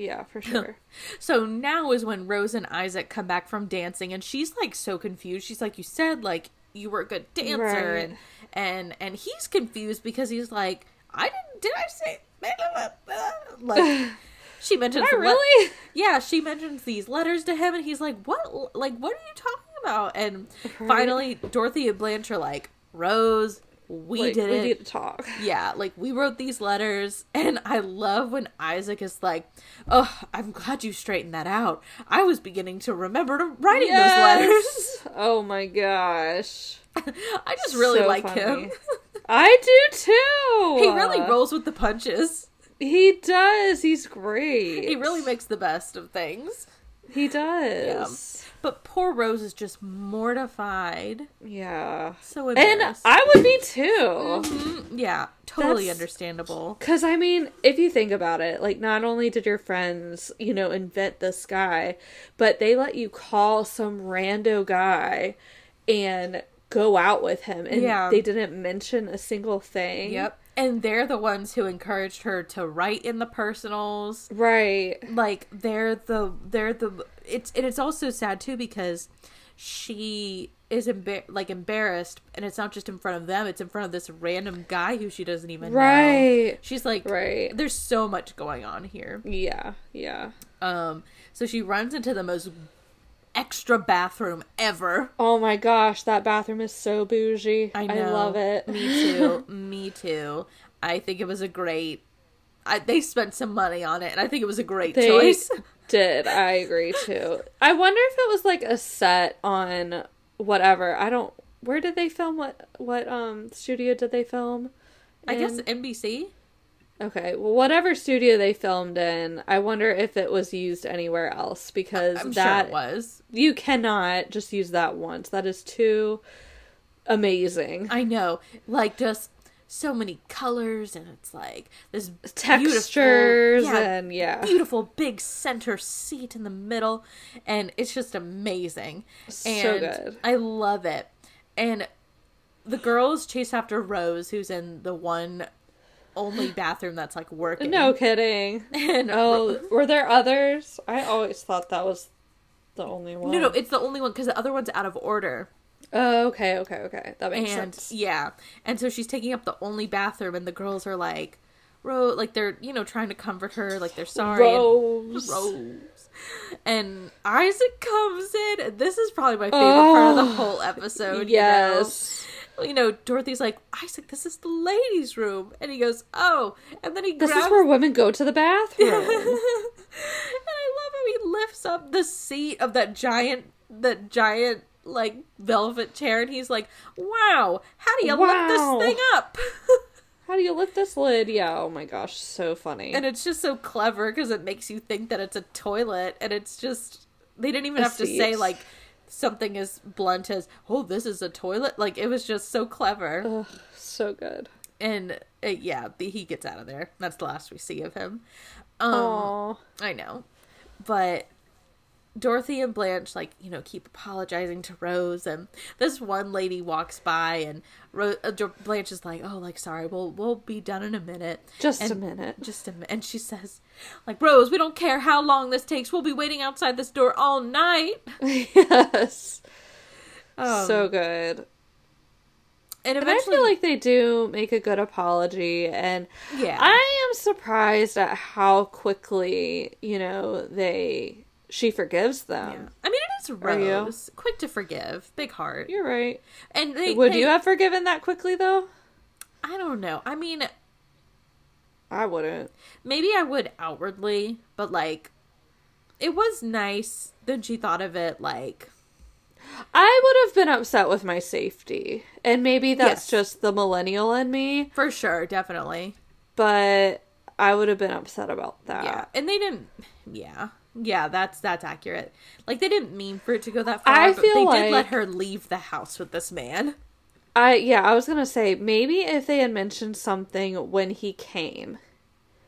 A: Yeah, for <laughs> sure.
B: So now is when Rose and Isaac come back from dancing, and she's like so confused. She's like, "You said like you were a good dancer,"
A: Right.
B: and and and he's confused because he's like, "I didn't. Did I say <laughs> like?" <laughs> She mentions the le-
A: really?
B: yeah, she mentions these letters to him, and he's like, "What? Like, what are you talking about?" And
A: Right.
B: finally, Dorothy and Blanche are like, "Rose, we
A: Like,
B: did
A: we
B: it.
A: need to talk. <laughs>
B: Yeah, like we wrote these letters, and I love when Isaac is like, "Oh, I'm glad you straightened that out. I was beginning to remember to writing
A: Yes! Those letters." <laughs> Oh my gosh.
B: I just really
A: So
B: like
A: funny.
B: him. <laughs>
A: I do too.
B: he really rolls with the punches.
A: He does. He's great.
B: He really makes the best of things.
A: He does.
B: But poor Rose is just mortified.
A: Yeah.
B: So
A: And. I would be too.
B: Mhm, yeah, totally
A: That's-
B: understandable.
A: Because, I mean, if you think about it, like, not only did your friends, you know, invent this guy, but they let you call some rando guy and go out with him. And
B: Yeah.
A: they didn't mention a single thing.
B: Yep. And they're the ones who encouraged her to write in the personals.
A: Right.
B: like they're the they're the it's and it's also sad too because she is embar- like embarrassed and it's not just in front of them it's in front of this random guy who she doesn't even know
A: Right.
B: she's like
A: Right.
B: there's so much going on here
A: Yeah. Yeah.
B: um so she runs into the most extra bathroom ever
A: Oh my gosh, that bathroom is so bougie.
B: i
A: I, love it.
B: me too <laughs> me too i think it was a great I, they spent some money on it and i think it was a great
A: They
B: choice
A: did. I agree too. I wonder if it was like a set on whatever. I don't. Where did they film? What what um studio did they film?
B: i guess nbc
A: Okay, well, whatever studio they filmed in, I wonder if it was used anywhere else because
B: i'm
A: that
B: sure it was
A: you cannot just use that once. That is too amazing.
B: i know like just so many colors and it's like this
A: Textures
B: beautiful, yeah,
A: and yeah,
B: beautiful big center seat in the middle and it's just amazing
A: So
B: and
A: good.
B: i love it and the girls chase after rose who's in the one only bathroom that's like working
A: no kidding. <laughs>
B: and
A: Oh, were there others? I always thought that was the only one.
B: no no it's the only one because the other one's out of order
A: Oh, okay, okay, okay. That makes
B: and
A: sense.
B: yeah and so she's taking up the only bathroom and the girls are like Rose, like they're you know trying to comfort her, like they're sorry. and-
A: Rose. <laughs>
B: Rose. And Isaac comes in. and This is probably my favorite part of the
A: Oh,
B: whole episode.
A: Yes.
B: You know? you know, Dorothy's like, Isaac, this is the ladies' room. And he goes, Oh. And then he
A: This
B: grabs.
A: is where women go to the bathroom. <laughs>
B: and I love how he lifts up the seat of that giant, that giant, like, velvet chair. And he's like, Wow, how do you
A: Wow.
B: lift this thing up? <laughs>
A: How do you lift this lid? Yeah, oh my gosh, so funny.
B: and it's just so clever because it makes you think that it's a toilet and it's just they didn't even
A: A
B: have to say like something as blunt as oh this is a toilet like it was just so clever
A: Ugh, so good.
B: and uh, yeah the- he gets out of there that's the last we see of him um i know but dorothy and blanche like you know keep apologizing to rose and this one lady walks by and Ro- uh, blanche is like oh like sorry we'll we'll be done in a minute
A: Just a minute.
B: just a minute. And she says, like, Rose, we don't care how long this takes. We'll be waiting outside this door all night. <laughs>
A: yes.
B: Um,
A: so good.
B: and
A: And I feel like they do make a good apology and
B: yeah.
A: I am surprised at how quickly, you know, they she forgives them.
B: yeah. I mean, it is Rose. Quick to forgive. Big heart.
A: You're right.
B: And they,
A: Would
B: they-
A: you have forgiven that quickly though?
B: I don't know. I mean,
A: I wouldn't.
B: maybe I would outwardly, but like, it was nice that she thought of it like,
A: I would have been upset with my safety. And maybe
B: Yes.
A: that's just the millennial in me,
B: for sure, definitely.
A: but I would have been upset about that.
B: Yeah. And they didn't, yeah. Yeah, that's that's accurate. Like they didn't mean for it to go that far,
A: I feel
B: they
A: like-
B: did let her leave the house with this man.
A: I yeah, I was gonna say maybe if they had mentioned something when he came,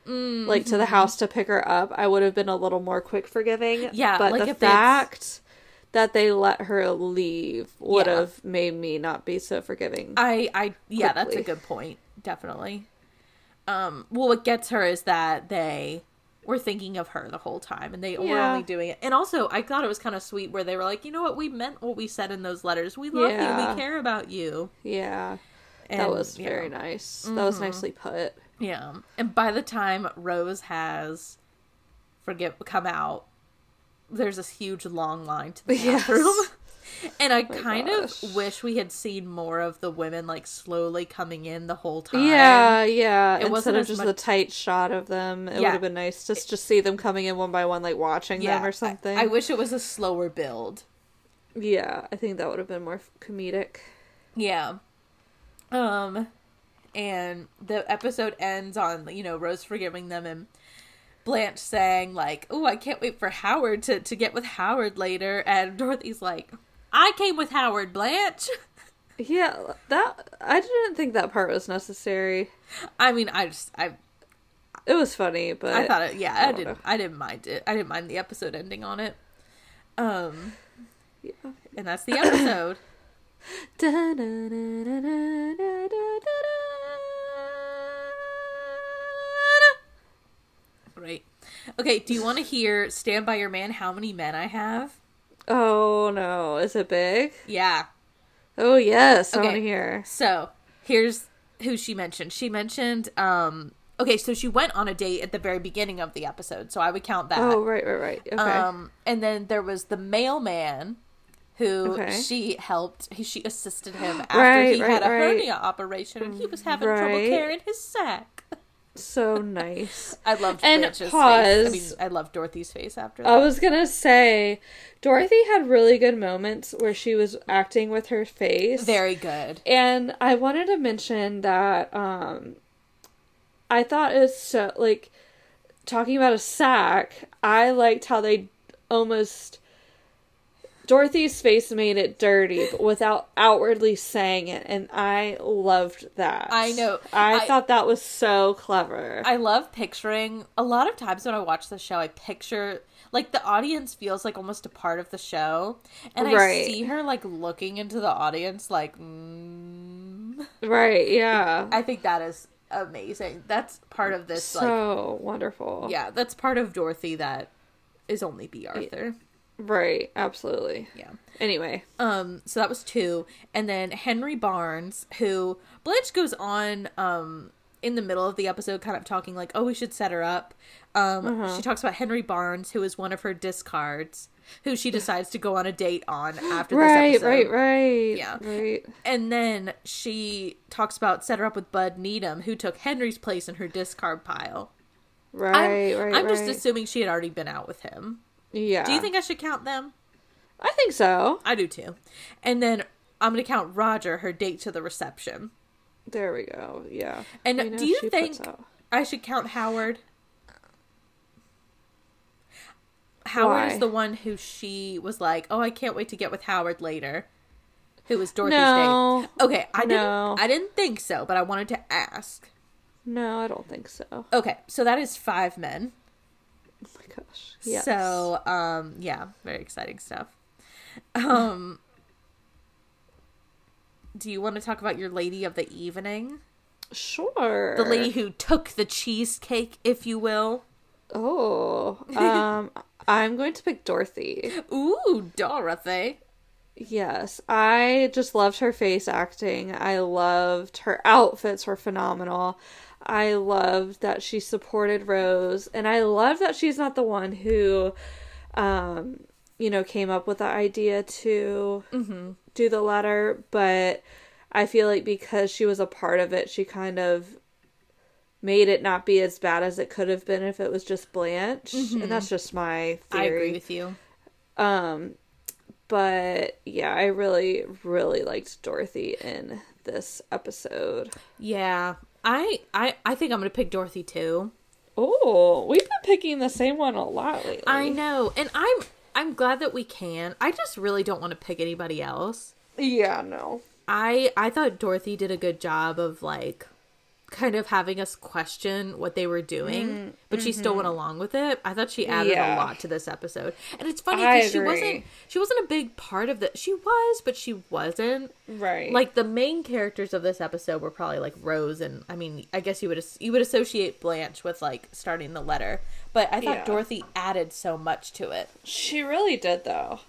B: Mm,
A: like to the house to pick her up, I would have been a little more quick forgiving.
B: Yeah,
A: but
B: like
A: the
B: if it's-
A: fact that they let her leave would
B: Yeah.
A: have made me not be so forgiving.
B: I, I, yeah, that's a good point. Definitely. Um, well, what gets her is that they were thinking of her the whole time, and they were only doing it. And also, I thought it was kind of sweet where they were like, you know what, we meant what we said in those letters. We love you. We care about you.
A: yeah,
B: And,
A: that was
B: yeah.
A: very nice. That was mm-hmm. nicely put.
B: Yeah. And by the time Rose has forget come out, there's this huge long line to the <laughs>
A: Yes.
B: bathroom. <laughs> And I
A: my
B: kind
A: gosh.
B: of wish we had seen more of the women like slowly coming in the whole time.
A: Yeah, yeah.
B: It
A: Instead
B: wasn't
A: of just
B: much-
A: the tight shot of them, it
B: Yeah.
A: would have been nice to just to see them coming in one by one, like watching them or something.
B: I, wish it was a slower build.
A: yeah, I think that would have been more comedic.
B: Yeah. Um and the episode ends on, you know, Rose forgiving them and Blanche saying like, "Oh, I can't wait for Howard to to get with Howard later." And Dorothy's like, "I came with Howard, Blanche." <laughs>
A: Yeah, that I didn't think that part was necessary.
B: I mean, I just I
A: It was funny, but
B: I thought it yeah,
A: I
B: I, didn't
A: know.
B: I didn't mind it. I didn't mind the episode ending on it. Um
A: Yeah.
B: and that's the episode. <coughs> Great. Okay, do you want to hear Stand by Your Man how many men I have?
A: Oh no, is it big?
B: Yeah.
A: Oh yes, I
B: Okay.
A: want to hear.
B: So here's who she mentioned. She mentioned, um, okay, so she went on a date at the very beginning of the episode, so I would count that.
A: Oh right, right, right. Okay.
B: Um, and then there was the mailman who
A: Okay.
B: she helped. He, she assisted him after
A: Right,
B: he
A: right,
B: had a
A: right.
B: hernia operation and he was having trouble carrying his sack.
A: So nice. <laughs>
B: I loved
A: And
B: Blanche's face. I mean, I loved Dorothy's face after that.
A: I was gonna say, Dorothy had really good moments where she was acting with her face.
B: Very good.
A: And I wanted to mention that um I thought it was so like talking about a sack, I liked how they almost Dorothy's face made it dirty, but without outwardly saying it, and I loved that.
B: I know.
A: I,
B: I-
A: thought that was so clever.
B: I love picturing a lot of times when I watch the show, I picture like the audience feels like almost a part of the show, and I
A: Right.
B: see her like looking into the audience, like. Mm.
A: right? Yeah.
B: I think that is amazing. That's part of this, like,
A: so wonderful.
B: yeah, that's part of Dorothy that is only Bea Arthur.
A: Right. Absolutely.
B: Yeah.
A: Anyway.
B: Um, so that was two. And then Henry Barnes, who Blanche goes on um in the middle of the episode kind of talking like, oh, we should set her up. Um
A: Uh-huh.
B: she talks about Henry Barnes, who is one of her discards, who she decides to go on a date on after this
A: Right.
B: episode.
A: Right. Right.
B: Yeah.
A: Right.
B: And then she talks about set her up with Bud Needham, who took Henry's place in her discard pile.
A: Right.
B: I'm,
A: right.
B: I'm just assuming she had already been out with him.
A: Yeah.
B: Do you think I should count them?
A: I think so.
B: I do too. And then I'm gonna count Roger, her date to the reception.
A: There we go. Yeah.
B: And do you think I should count Howard? Howard
A: Why?
B: is the one who she was like, "Oh, I can't wait to get with Howard later." Who was Dorothy's
A: No.
B: date? Okay, I
A: No.
B: didn't. I didn't think so, but I wanted to ask.
A: No, I don't think so.
B: Okay, so that is five men.
A: Gosh. Yes.
B: So, um, yeah, very exciting stuff. Um, do you want to talk about your lady of the evening?
A: sure.
B: The lady who took the cheesecake, if you will.
A: Oh. <laughs> Um I'm going to pick Dorothy.
B: Ooh, Dorothy.
A: Yes. I just loved her face acting. I loved her outfits were phenomenal. I loved that she supported Rose and I love that she's not the one who um you know came up with the idea to do the letter, but I feel like because she was a part of it, she kind of made it not be as bad as it could have been if it was just Blanche. And that's just my theory.
B: I agree with you.
A: Um, but yeah, I really, really liked Dorothy in this episode.
B: Yeah, I, I, I think I'm gonna pick Dorothy too.
A: Oh, we've been picking the same one a lot lately.
B: I know, and I'm, I'm glad that we can. I just really don't want to pick anybody else.
A: Yeah, no.
B: I, I thought Dorothy did a good job of like, kind of having us question what they were doing, mm, but she still went mm-hmm. along with it. I thought she added
A: Yeah.
B: a lot to this episode, and it's funny because she wasn't, she wasn't a big part of the. She was, but she wasn't.
A: Right.
B: like the main characters of this episode were probably like Rose and I mean I guess you would you would associate Blanche with like starting the letter, but I thought
A: Yeah.
B: Dorothy added so much to it.
A: she really did, though.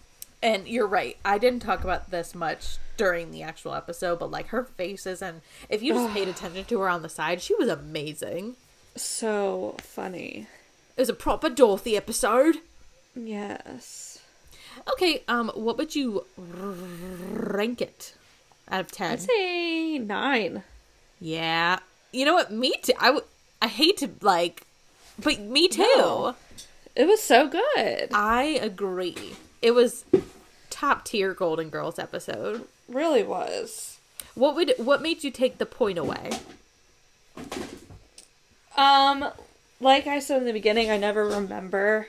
B: And you're right. I didn't talk about this much during the actual episode, but like her faces and if you just paid attention to her on the side, she was amazing.
A: So funny.
B: It was a proper Dorothy episode.
A: Yes.
B: Okay, um what would you rank it out of 10?
A: I'd say nine.
B: Yeah. You know what? Me too. I would. I hate to like, but me too.
A: No. It was so good.
B: I agree. It was top tier Golden Girls episode.
A: really was.
B: What would what made you take the point away?
A: Um, like I said in the beginning, I never remember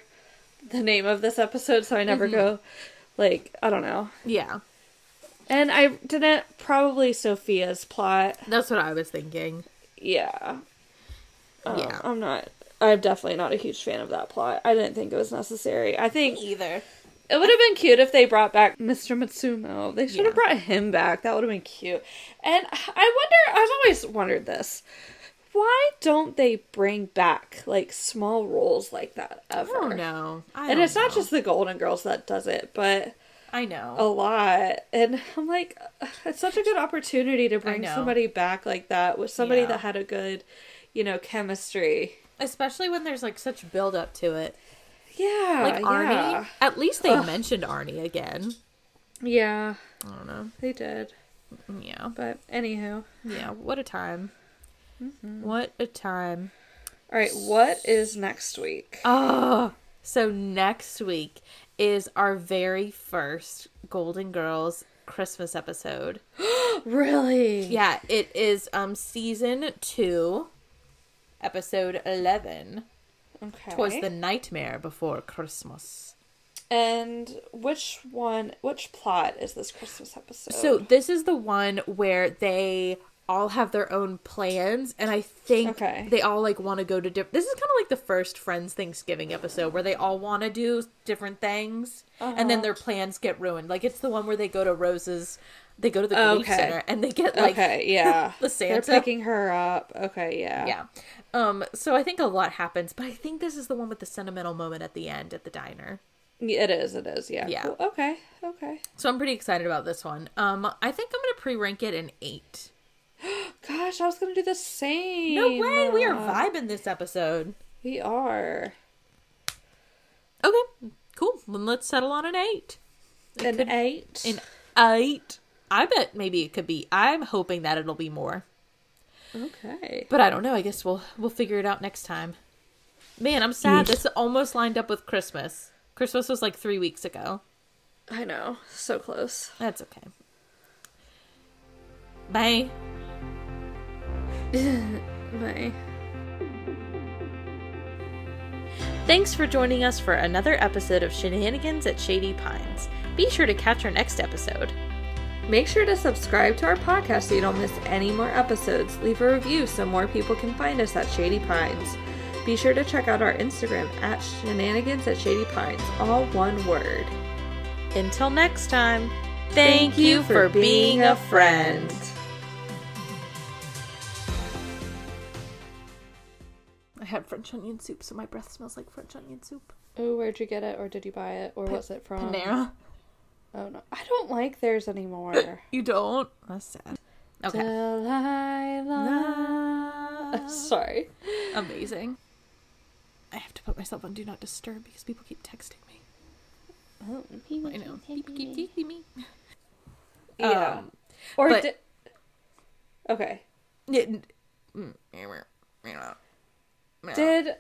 A: the name of this episode, so I never go, like, I don't know.
B: Yeah,
A: And I didn't, probably Sophia's plot.
B: that's what I was thinking.
A: Yeah. Um,
B: Yeah.
A: I'm not, I'm definitely not a huge fan of that plot. I didn't think it was necessary. I think
B: Either.
A: It would have been cute if they brought back Mr. Matsumo. They should have brought him back. That would have been cute. And I wonder, I've always wondered this. Why don't they bring back like small roles like that ever?
B: I don't know. I
A: And it's not just the Golden Girls that does it, but
B: I know.
A: a lot. And I'm like, it's such a good opportunity to bring somebody back like that with somebody
B: Yeah.
A: that had a good, you know, chemistry.
B: Especially when there's like such build up to it.
A: Yeah.
B: Like Arnie.
A: Yeah.
B: At least they mentioned Arnie again.
A: yeah,
B: I don't know.
A: they did.
B: Yeah.
A: But anywho.
B: Yeah. What a time.
A: Mm-hmm.
B: What a time.
A: All right, what is next week?
B: Oh, so next week is our very first Golden Girls Christmas episode. <gasps>
A: really?
B: Yeah, it is um season 2 episode 11.
A: Okay.
B: Twas the nightmare before Christmas.
A: And which one, which plot is this Christmas episode?
B: So this is the one where they all have their own plans and I think
A: Okay.
B: they all like want to go to different This is kind of like the first Friends Thanksgiving episode where they all want to do different things and then
A: Uh-huh.
B: their plans get ruined. Like it's the one where they go to Rose's they go to the Grief
A: Okay.
B: Center and they get like
A: okay, yeah. <laughs>
B: the
A: They're picking her up. Okay, yeah.
B: Yeah. Um so I think a lot happens, but I think this is the one with the sentimental moment at the end at the diner.
A: It is, it is, yeah.
B: Yeah.
A: Cool. Okay, okay.
B: So I'm pretty excited about this one. Um I think I'm going to pre-rank it an 8. <gasps>
A: Gosh, I was gonna do the same.
B: No way, we are vibing this episode.
A: We are.
B: Okay, cool. Then let's settle on an eight. It
A: An
B: could-
A: eight.
B: An eight. I bet maybe it could be. I'm hoping that it'll be more,
A: okay.
B: but I don't know. I guess we'll we'll figure it out next time. Man, I'm sad. This almost lined up with Christmas. Christmas was like three weeks ago.
A: I know. So close.
B: That's okay. Bye. <laughs>
A: Bye.
B: Thanks for joining us for another episode of Shenanigans at Shady Pines. Be sure to catch our next episode.
A: Make sure to subscribe to our podcast so you don't miss any more episodes. Leave a review so more people can find us at Shady Pines. Be sure to check out our Instagram at shenanigans at Shady Pines, all one word.
B: Until next time, thank, you for being a friend. I had French onion soup, so my breath smells like French onion soup.
A: Oh, where'd you get it, or did you buy it, or was it from
B: Panera.
A: Oh no, I don't like theirs anymore.
B: You don't? That's sad. Okay.
A: Delilah. Sorry.
B: Amazing. I have to put myself on Do Not Disturb because people keep texting me.
A: Oh,
B: I know. People keep texting me.
A: Yeah.
B: Um,
A: or
B: but-
A: di- okay.
B: yeah, mm,
A: Did